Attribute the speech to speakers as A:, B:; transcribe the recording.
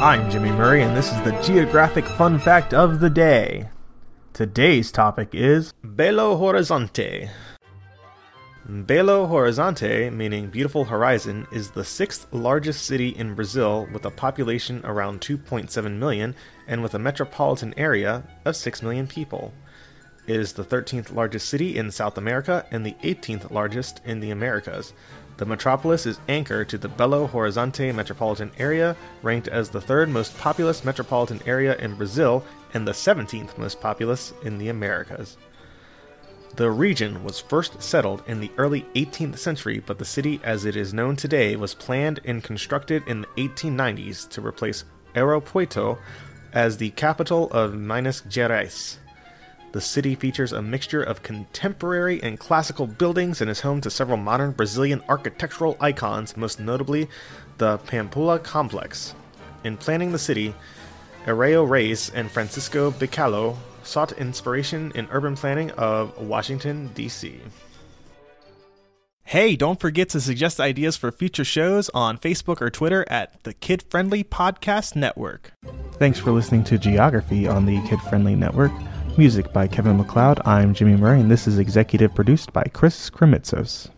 A: I'm Jimmy Murray, and this is the Geographic Fun Fact of the Day. Today's topic is
B: Belo Horizonte. Belo Horizonte, meaning beautiful horizon, is the sixth largest city in Brazil with a population around 2.7 million and with a metropolitan area of 6 million people. It is the 13th largest city in South America and the 18th largest in the Americas. The metropolis is anchor to the Belo Horizonte metropolitan area, ranked as the third most populous metropolitan area in Brazil and the 17th most populous in the Americas. The region was first settled in the early 18th century, but the city as it is known today was planned and constructed in the 1890s to replace Ouro Preto as the capital of Minas Gerais. The city features a mixture of contemporary and classical buildings and is home to several modern Brazilian architectural icons, most notably the Pampulha complex. In planning the city, Aarão Reis and Francisco Bicalho sought inspiration in urban planning of Washington, D.C.
A: Hey, don't forget to suggest ideas for future shows on Facebook or Twitter at the Kid Friendly Podcast Network. Thanks for listening to Geography on the Kid Friendly Network. Music by Kevin MacLeod. I'm Jimmy Murray, and this is executive produced by Chris Krimitsos.